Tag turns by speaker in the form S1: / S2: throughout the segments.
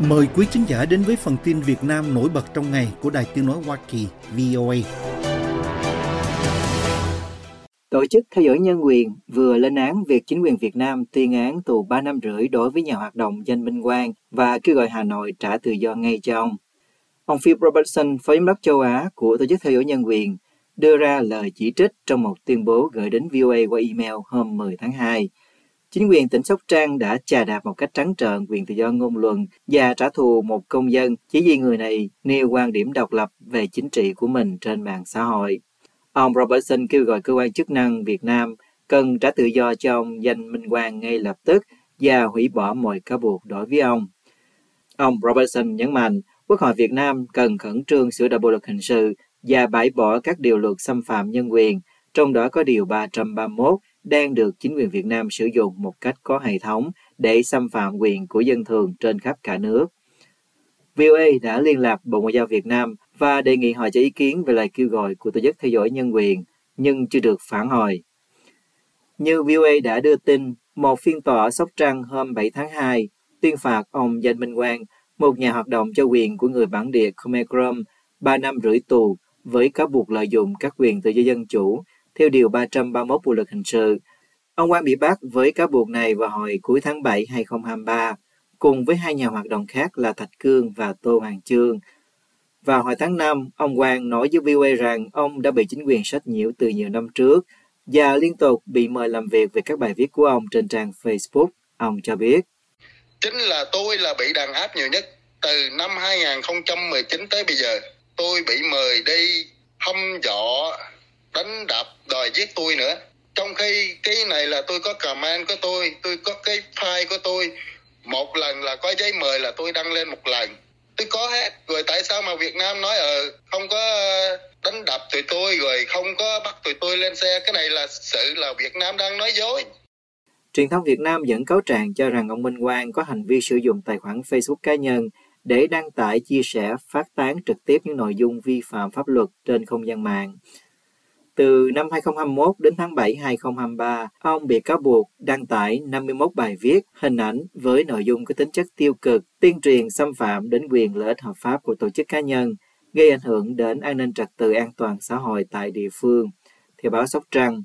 S1: Mời quý khán giả đến với phần tin Việt Nam nổi bật trong ngày của Đài Tiếng Nói Hoa Kỳ VOA.
S2: Tổ chức Theo dõi Nhân quyền vừa lên án việc chính quyền Việt Nam tuyên án tù 3 năm rưỡi đối với nhà hoạt động Danh Minh Quang và kêu gọi Hà Nội trả tự do ngay cho ông. Ông Phil Robertson, Phó Giám đốc châu Á của Tổ chức Theo dõi Nhân quyền, đưa ra lời chỉ trích trong một tuyên bố gửi đến VOA qua email hôm 10 tháng 2. Chính quyền tỉnh Sóc Trăng đã chà đạp một cách trắng trợn quyền tự do ngôn luận và trả thù một công dân chỉ vì người này nêu quan điểm độc lập về chính trị của mình trên mạng xã hội. Ông Robertson kêu gọi cơ quan chức năng Việt Nam cần trả tự do cho ông Danh Minh Quang ngay lập tức và hủy bỏ mọi cáo buộc đối với ông. Ông Robertson nhấn mạnh Quốc hội Việt Nam cần khẩn trương sửa đổi bộ luật hình sự và bãi bỏ các điều luật xâm phạm nhân quyền, trong đó có điều 331 đang được chính quyền Việt Nam sử dụng một cách có hệ thống để xâm phạm quyền của dân thường trên khắp cả nước. VOA đã liên lạc Bộ Ngoại giao Việt Nam và đề nghị họ cho ý kiến về lời kêu gọi của Tổ chức Theo dõi Nhân quyền, nhưng chưa được phản hồi. Như VOA đã đưa tin, một phiên tòa ở Sóc Trăng hôm 7 tháng 2 tuyên phạt ông Danh Minh Quang, một nhà hoạt động cho quyền của người bản địa Khmer Krom, 3 năm rưỡi tù với cáo buộc lợi dụng các quyền tự do dân chủ theo Điều 331 Bộ Luật Hình sự. Ông Quang bị bắt với cáo buộc này vào hồi cuối tháng 7 2023, cùng với hai nhà hoạt động khác là Thạch Cương và Tô Hoàng Trương. Vào hồi tháng 5, ông Quang nói với VOA rằng ông đã bị chính quyền sách nhiễu từ nhiều năm trước và liên tục bị mời làm việc về các bài viết của ông trên trang Facebook. Ông cho biết.
S3: Chính là tôi là bị đàn áp nhiều nhất. Từ năm 2019 tới bây giờ, tôi bị mời đi hâm dọ đánh đập đòi giết tôi nữa. Trong khi cái này là tôi có comment của tôi tôi có cái file của tôi. Một lần là có giấy mời là tôi đăng lên một lần. Tôi có hết. Rồi tại sao mà Việt Nam nói ờ không có ờ, đánh đập tụi tôi rồi không có bắt tụi tôi lên xe? Cái này là sự là Việt Nam đang nói dối.
S2: Truyền thông Việt Nam dẫn cáo trạng cho rằng ông Minh Quang có hành vi sử dụng tài khoản Facebook cá nhân để đăng tải, chia sẻ, phát tán trực tiếp những nội dung vi phạm pháp luật trên không gian mạng. Từ năm 2021 đến tháng 7 2023, ông bị cáo buộc đăng tải 51 bài viết, hình ảnh với nội dung có tính chất tiêu cực, tuyên truyền xâm phạm đến quyền lợi ích hợp pháp của tổ chức cá nhân, gây ảnh hưởng đến an ninh trật tự an toàn xã hội tại địa phương. Theo báo Sóc Trăng,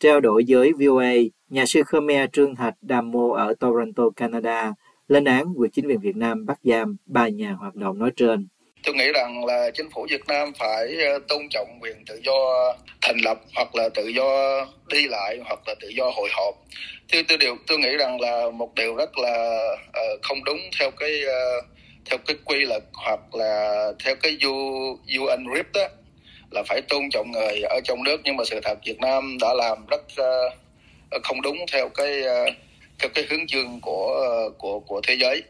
S2: trao đổi với VOA, nhà sư Khmer Trương Thạch Đàm Mô ở Toronto, Canada, lên án việc chính quyền Việt Nam bắt giam ba nhà hoạt động nói trên.
S4: Tôi nghĩ rằng là chính phủ Việt Nam phải ờ, tôn trọng quyền tự do thành lập hoặc là tự do đi lại hoặc là tự do hội họp. Thì tôi điều tôi nghĩ rằng là một điều rất là uh, không đúng theo cái uh, theo cái quy luật hoặc là theo cái UN RIP đó là phải tôn trọng người ở trong nước nhưng mà sự thật Việt Nam đã làm rất uh, không đúng theo cái uh, theo cái hướng chương của của của thế giới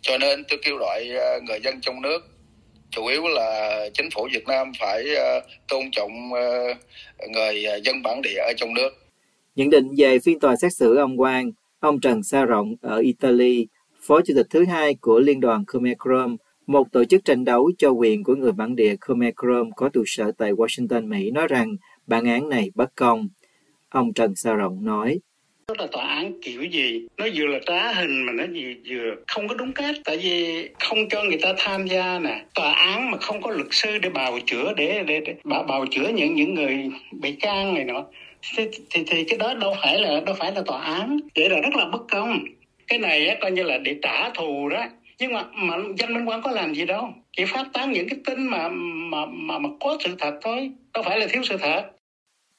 S4: cho nên tôi kêu gọi người dân trong nước chủ yếu là chính phủ Việt Nam phải ờ, tôn trọng ờ, người ờ, dân bản địa ở trong nước.
S2: Nhận định về phiên tòa xét xử ông Quang, ông Trần Sa Rộng ở Italy, Phó Chủ tịch thứ hai của Liên đoàn Khmer Krom, một tổ chức tranh đấu cho quyền của người bản địa Khmer Krom có trụ sở tại Washington, Mỹ nói rằng bản án này bất công. Ông Trần Sa Rộng nói,
S5: đó là tòa án kiểu gì nó vừa là trá hình mà nó vừa, vừa không có đúng cách. Tại vì không cho người ta tham gia nè tòa án mà không có luật sư để bào chữa để để, để bào, bào chữa những những người bị can này nọ thì, thì thì cái đó đâu phải là đâu phải là tòa án. Vậy là rất là bất công. Cái này á, coi như là để trả thù đó. Nhưng mà mà danh minh quang có làm gì đâu. Chỉ phát tán những cái tin mà mà mà mà có sự thật thôi. Đâu phải là thiếu sự thật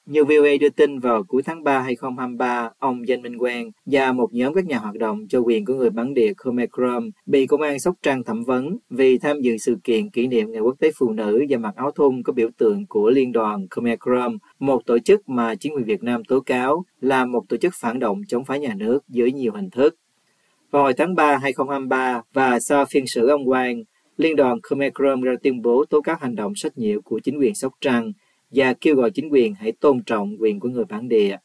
S2: như VOA đưa tin vào cuối tháng 3 2023, ông Danh Minh Quang và một nhóm các nhà hoạt động cho quyền của người bản địa Khmer Krom bị công an Sóc Trăng thẩm vấn vì tham dự sự kiện kỷ niệm Ngày Quốc tế Phụ nữ và mặc áo thun có biểu tượng của Liên đoàn Khmer Krom, một tổ chức mà chính quyền Việt Nam tố cáo là một tổ chức phản động chống phá nhà nước dưới nhiều hình thức. Vào hồi tháng 3 2023 và sau phiên xử ông Quang, Liên đoàn Khmer Krom ra tuyên bố tố cáo hành động sách nhiễu của chính quyền Sóc Trăng và kêu gọi chính quyền hãy tôn trọng quyền của người bản địa.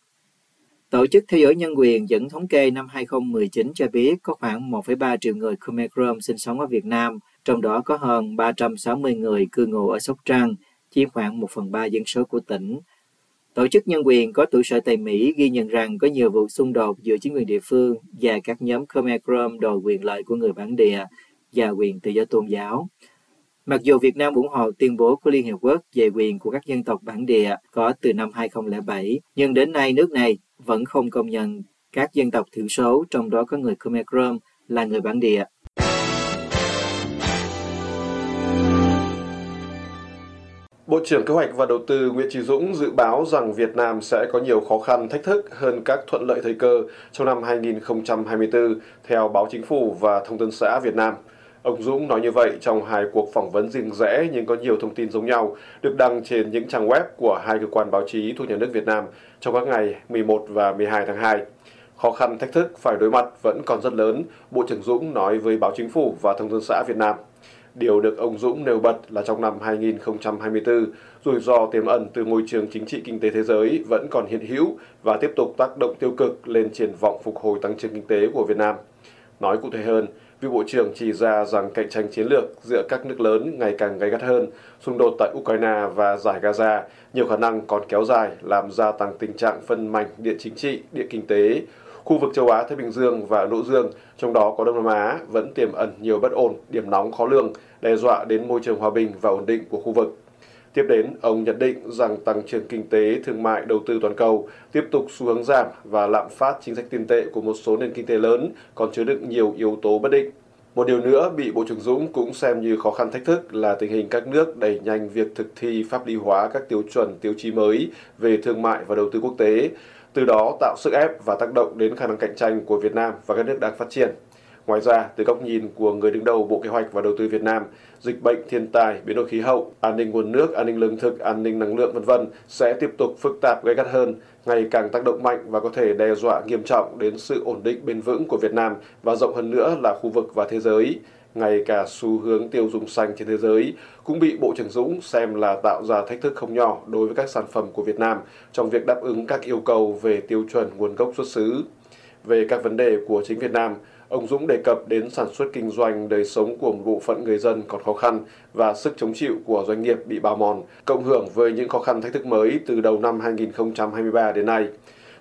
S2: Tổ chức theo dõi nhân quyền dẫn thống kê năm 2019 cho biết có khoảng 1,3 triệu người Khmer Krom sinh sống ở Việt Nam, trong đó có hơn 360 người cư ngụ ở Sóc Trăng, chiếm khoảng 1 phần 3 dân số của tỉnh. Tổ chức nhân quyền có trụ sở tại Mỹ ghi nhận rằng có nhiều vụ xung đột giữa chính quyền địa phương và các nhóm Khmer Krom đòi quyền lợi của người bản địa và quyền tự do tôn giáo. Mặc dù Việt Nam ủng hộ tuyên bố của Liên Hiệp Quốc về quyền của các dân tộc bản địa có từ năm 2007, nhưng đến nay nước này vẫn không công nhận các dân tộc thiểu số, trong đó có người Khmer Krom là người bản địa.
S6: Bộ trưởng Kế hoạch và Đầu tư Nguyễn Trí Dũng dự báo rằng Việt Nam sẽ có nhiều khó khăn, thách thức hơn các thuận lợi thời cơ trong năm 2024 theo báo Chính phủ và Thông tấn xã Việt Nam. Ông Dũng nói như vậy trong hai cuộc phỏng vấn riêng rẽ nhưng có nhiều thông tin giống nhau được đăng trên những trang web của hai cơ quan báo chí thuộc nhà nước Việt Nam trong các ngày 11 và 12 tháng 2. Khó khăn thách thức phải đối mặt vẫn còn rất lớn, Bộ trưởng Dũng nói với báo Chính phủ và Thông tấn xã Việt Nam. Điều được ông Dũng nêu bật là trong năm 2024, rủi ro tiềm ẩn từ môi trường chính trị kinh tế thế giới vẫn còn hiện hữu và tiếp tục tác động tiêu cực lên triển vọng phục hồi tăng trưởng kinh tế của Việt Nam. Nói cụ thể hơn, vị Bộ trưởng chỉ ra rằng cạnh tranh chiến lược giữa các nước lớn ngày càng gay gắt hơn, xung đột tại Ukraine và giải Gaza nhiều khả năng còn kéo dài làm gia tăng tình trạng phân mảnh địa chính trị, địa kinh tế, Khu vực châu Á Thái Bình Dương và Ấn Độ Dương, trong đó có Đông Nam Á, vẫn tiềm ẩn nhiều bất ổn, điểm nóng khó lường, đe dọa đến môi trường hòa bình và ổn định của khu vực. Tiếp đến, ông nhận định rằng tăng trưởng kinh tế, thương mại, đầu tư toàn cầu tiếp tục xu hướng giảm và lạm phát chính sách tiền tệ của một số nền kinh tế lớn còn chứa đựng nhiều yếu tố bất định. Một điều nữa bị Bộ trưởng Dũng cũng xem như khó khăn thách thức là tình hình các nước đẩy nhanh việc thực thi pháp lý hóa các tiêu chuẩn tiêu chí mới về thương mại và đầu tư quốc tế, từ đó tạo sức ép và tác động đến khả năng cạnh tranh của Việt Nam và các nước đang phát triển. Ngoài ra, từ góc nhìn của người đứng đầu Bộ Kế hoạch và Đầu tư Việt Nam, dịch bệnh, thiên tai, biến đổi khí hậu, an ninh nguồn nước, an ninh lương thực, an ninh năng lượng vân vân sẽ tiếp tục phức tạp gay gắt hơn, ngày càng tác động mạnh và có thể đe dọa nghiêm trọng đến sự ổn định bền vững của Việt Nam và rộng hơn nữa là khu vực và thế giới ngay cả xu hướng tiêu dùng xanh trên thế giới cũng bị Bộ trưởng Dũng xem là tạo ra thách thức không nhỏ đối với các sản phẩm của Việt Nam trong việc đáp ứng các yêu cầu về tiêu chuẩn nguồn gốc xuất xứ. Về các vấn đề của chính Việt Nam, ông Dũng đề cập đến sản xuất kinh doanh, đời sống của một bộ phận người dân còn khó khăn và sức chống chịu của doanh nghiệp bị bào mòn, cộng hưởng với những khó khăn thách thức mới từ đầu năm 2023 đến nay.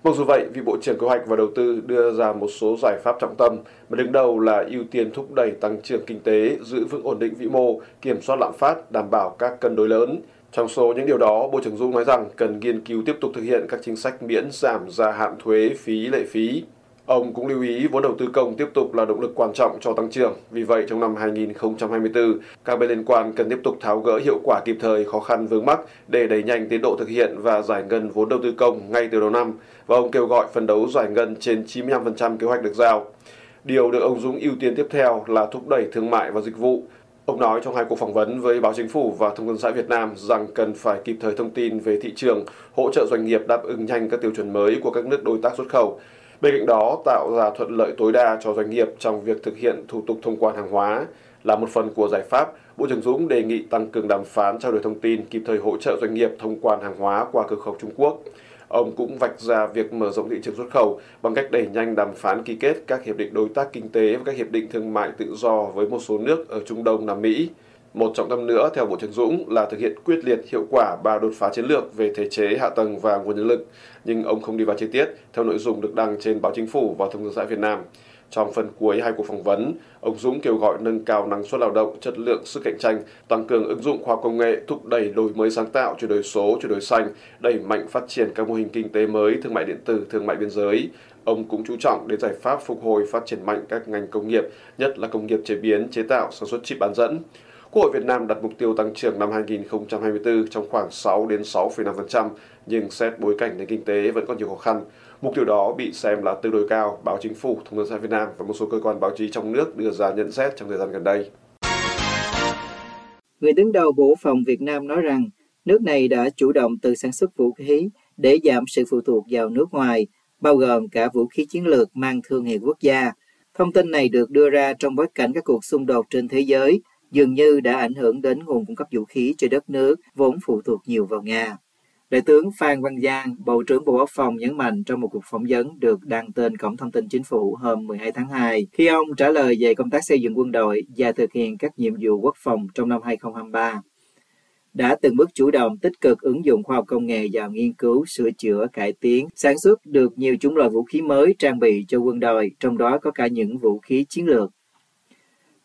S6: Mặc dù vậy, vị Bộ trưởng Kế hoạch và Đầu tư đưa ra một số giải pháp trọng tâm, mà đứng đầu là ưu tiên thúc đẩy tăng trưởng kinh tế, giữ vững ổn định vĩ mô, kiểm soát lạm phát, đảm bảo các cân đối lớn. Trong số những điều đó, Bộ trưởng Dung nói rằng cần nghiên cứu tiếp tục thực hiện các chính sách miễn giảm gia hạn thuế, phí, lệ phí, Ông cũng lưu ý vốn đầu tư công tiếp tục là động lực quan trọng cho tăng trưởng. Vì vậy, trong năm 2024, các bên liên quan cần tiếp tục tháo gỡ hiệu quả kịp thời khó khăn vướng mắc để đẩy nhanh tiến độ thực hiện và giải ngân vốn đầu tư công ngay từ đầu năm. Và ông kêu gọi phấn đấu giải ngân trên 95% kế hoạch được giao. Điều được ông Dũng ưu tiên tiếp theo là thúc đẩy thương mại và dịch vụ. Ông nói trong hai cuộc phỏng vấn với báo chính phủ và thông tấn xã Việt Nam rằng cần phải kịp thời thông tin về thị trường, hỗ trợ doanh nghiệp đáp ứng nhanh các tiêu chuẩn mới của các nước đối tác xuất khẩu Bên cạnh đó, tạo ra thuận lợi tối đa cho doanh nghiệp trong việc thực hiện thủ tục thông quan hàng hóa là một phần của giải pháp. Bộ trưởng Dũng đề nghị tăng cường đàm phán trao đổi thông tin, kịp thời hỗ trợ doanh nghiệp thông quan hàng hóa qua cửa khẩu Trung Quốc. Ông cũng vạch ra việc mở rộng thị trường xuất khẩu bằng cách đẩy nhanh đàm phán ký kết các hiệp định đối tác kinh tế và các hiệp định thương mại tự do với một số nước ở Trung Đông, Nam Mỹ. Một trọng tâm nữa theo Bộ trưởng Dũng là thực hiện quyết liệt hiệu quả ba đột phá chiến lược về thể chế, hạ tầng và nguồn nhân lực, nhưng ông không đi vào chi tiết theo nội dung được đăng trên báo Chính phủ và Thông tấn xã Việt Nam. Trong phần cuối hai cuộc phỏng vấn, ông Dũng kêu gọi nâng cao năng suất lao động, chất lượng sức cạnh tranh, tăng cường ứng dụng khoa công nghệ, thúc đẩy đổi mới sáng tạo, chuyển đổi số, chuyển đổi xanh, đẩy mạnh phát triển các mô hình kinh tế mới, thương mại điện tử, thương mại biên giới. Ông cũng chú trọng đến giải pháp phục hồi phát triển mạnh các ngành công nghiệp, nhất là công nghiệp chế biến, chế tạo, sản xuất chip bán dẫn. Quốc hội Việt Nam đặt mục tiêu tăng trưởng năm 2024 trong khoảng 6 đến 6,5%, nhưng xét bối cảnh nền kinh tế vẫn còn nhiều khó khăn. Mục tiêu đó bị xem là tương đối cao, báo chính phủ, Thông tấn xã Việt Nam và một số cơ quan báo chí trong nước đưa ra nhận xét trong thời gian gần đây.
S2: Người đứng đầu Bộ Phòng Việt Nam nói rằng nước này đã chủ động từ sản xuất vũ khí để giảm sự phụ thuộc vào nước ngoài, bao gồm cả vũ khí chiến lược mang thương hiệu quốc gia. Thông tin này được đưa ra trong bối cảnh các cuộc xung đột trên thế giới dường như đã ảnh hưởng đến nguồn cung cấp vũ khí cho đất nước vốn phụ thuộc nhiều vào Nga. Đại tướng Phan Văn Giang, Bộ trưởng Bộ Quốc phòng nhấn mạnh trong một cuộc phỏng vấn được đăng tên Cổng Thông tin Chính phủ hôm 12 tháng 2, khi ông trả lời về công tác xây dựng quân đội và thực hiện các nhiệm vụ quốc phòng trong năm 2023 đã từng bước chủ động tích cực ứng dụng khoa học công nghệ vào nghiên cứu, sửa chữa, cải tiến, sản xuất được nhiều chủng loại vũ khí mới trang bị cho quân đội, trong đó có cả những vũ khí chiến lược.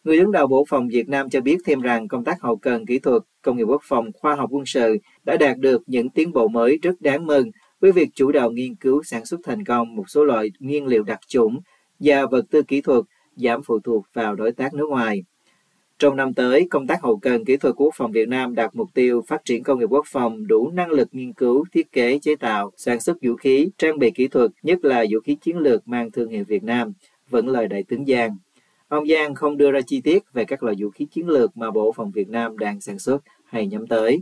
S2: Người đứng đầu Bộ Phòng Việt Nam cho biết thêm rằng công tác hậu cần kỹ thuật, công nghiệp quốc phòng, khoa học quân sự đã đạt được những tiến bộ mới rất đáng mừng với việc chủ đạo nghiên cứu sản xuất thành công một số loại nguyên liệu đặc chủng và vật tư kỹ thuật giảm phụ thuộc vào đối tác nước ngoài. Trong năm tới, công tác hậu cần kỹ thuật quốc phòng Việt Nam đạt mục tiêu phát triển công nghiệp quốc phòng đủ năng lực nghiên cứu, thiết kế, chế tạo, sản xuất vũ khí, trang bị kỹ thuật, nhất là vũ khí chiến lược mang thương hiệu Việt Nam, vẫn lời đại tướng Giang. Ông Giang không đưa ra chi tiết về các loại vũ khí chiến lược mà Bộ Phòng Việt Nam đang sản xuất hay nhắm tới.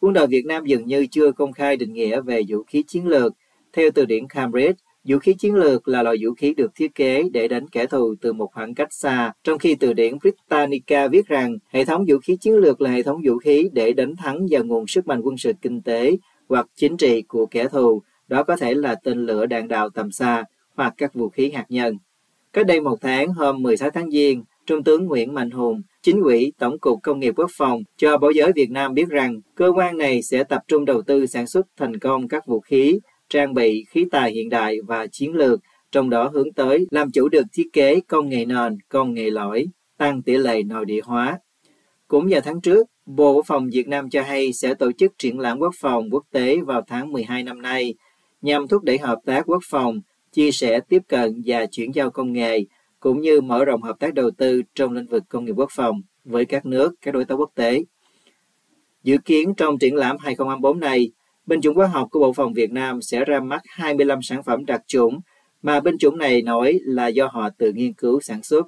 S2: Quân đội Việt Nam dường như chưa công khai định nghĩa về vũ khí chiến lược. Theo từ điển Cambridge, vũ khí chiến lược là loại vũ khí được thiết kế để đánh kẻ thù từ một khoảng cách xa, trong khi từ điển Britannica viết rằng hệ thống vũ khí chiến lược là hệ thống vũ khí để đánh thắng vào nguồn sức mạnh quân sự kinh tế hoặc chính trị của kẻ thù, đó có thể là tên lửa đạn đạo tầm xa hoặc các vũ khí hạt nhân. Cách đây một tháng, hôm 16 tháng Giêng, Trung tướng Nguyễn Mạnh Hùng, chính ủy Tổng cục Công nghiệp Quốc phòng cho báo giới Việt Nam biết rằng cơ quan này sẽ tập trung đầu tư sản xuất thành công các vũ khí, trang bị, khí tài hiện đại và chiến lược, trong đó hướng tới làm chủ được thiết kế công nghệ nền, công nghệ lõi, tăng tỷ lệ nội địa hóa. Cũng vào tháng trước, Bộ Quốc phòng Việt Nam cho hay sẽ tổ chức triển lãm quốc phòng quốc tế vào tháng 12 năm nay, nhằm thúc đẩy hợp tác quốc phòng, chia sẻ tiếp cận và chuyển giao công nghệ, cũng như mở rộng hợp tác đầu tư trong lĩnh vực công nghiệp quốc phòng với các nước, các đối tác quốc tế. Dự kiến trong triển lãm 2024 này, binh chủng hóa học của Bộ Phòng Việt Nam sẽ ra mắt 25 sản phẩm đặc chủng mà binh chủng này nói là do họ tự nghiên cứu sản xuất.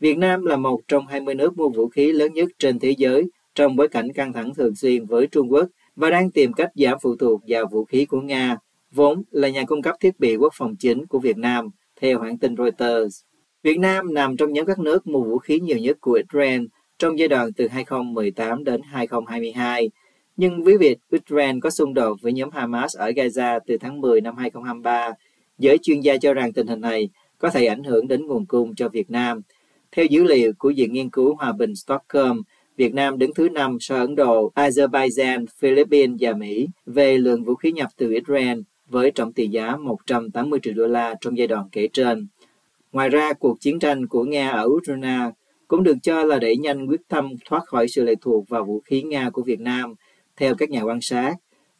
S2: Việt Nam là một trong 20 nước mua vũ khí lớn nhất trên thế giới trong bối cảnh căng thẳng thường xuyên với Trung Quốc và đang tìm cách giảm phụ thuộc vào vũ khí của Nga, vốn là nhà cung cấp thiết bị quốc phòng chính của Việt Nam, theo hãng tin Reuters. Việt Nam nằm trong nhóm các nước mua vũ khí nhiều nhất của Israel trong giai đoạn từ 2018 đến 2022. Nhưng với việc Israel có xung đột với nhóm Hamas ở Gaza từ tháng 10 năm 2023, giới chuyên gia cho rằng tình hình này có thể ảnh hưởng đến nguồn cung cho Việt Nam. Theo dữ liệu của Viện Nghiên cứu Hòa bình Stockholm, Việt Nam đứng thứ năm sau Ấn Độ, Azerbaijan, Philippines và Mỹ về lượng vũ khí nhập từ Israel với tổng tỷ giá 180 triệu đô la trong giai đoạn kể trên. Ngoài ra, cuộc chiến tranh của Nga ở Ukraine cũng được cho là đẩy nhanh quyết tâm thoát khỏi sự lệ thuộc vào vũ khí Nga của Việt Nam, theo các nhà quan sát.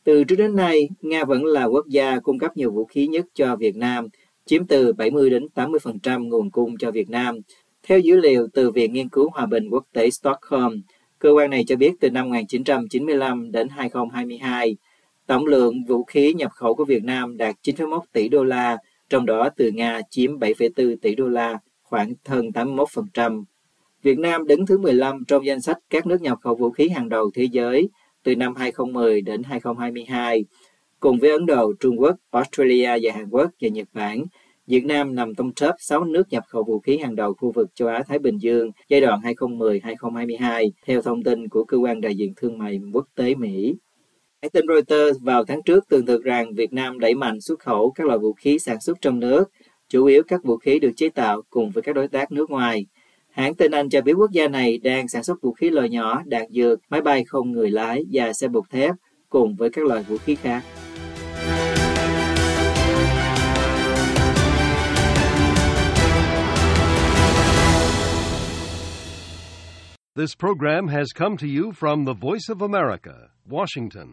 S2: Từ trước đến nay, Nga vẫn là quốc gia cung cấp nhiều vũ khí nhất cho Việt Nam, chiếm từ 70 đến 80% nguồn cung cho Việt Nam. Theo dữ liệu từ Viện Nghiên cứu Hòa bình Quốc tế Stockholm, cơ quan này cho biết từ năm 1995 đến 2022, tổng lượng vũ khí nhập khẩu của Việt Nam đạt 9,1 tỷ đô la, trong đó từ Nga chiếm 7,4 tỷ đô la, khoảng hơn 81%. Việt Nam đứng thứ 15 trong danh sách các nước nhập khẩu vũ khí hàng đầu thế giới từ năm 2010 đến 2022. Cùng với Ấn Độ, Trung Quốc, Australia và Hàn Quốc và Nhật Bản, Việt Nam nằm trong top 6 nước nhập khẩu vũ khí hàng đầu khu vực châu Á-Thái Bình Dương giai đoạn 2010-2022, theo thông tin của Cơ quan Đại diện Thương mại Quốc tế Mỹ. Hãng tin Reuters vào tháng trước tường thuật rằng Việt Nam đẩy mạnh xuất khẩu các loại vũ khí sản xuất trong nước, chủ yếu các vũ khí được chế tạo cùng với các đối tác nước ngoài. Hãng tin Anh cho biết quốc gia này đang sản xuất vũ khí loại nhỏ, đạn dược, máy bay không người lái và xe bột thép cùng với các loại vũ khí khác.
S7: This program has come to you from the Voice of America, Washington.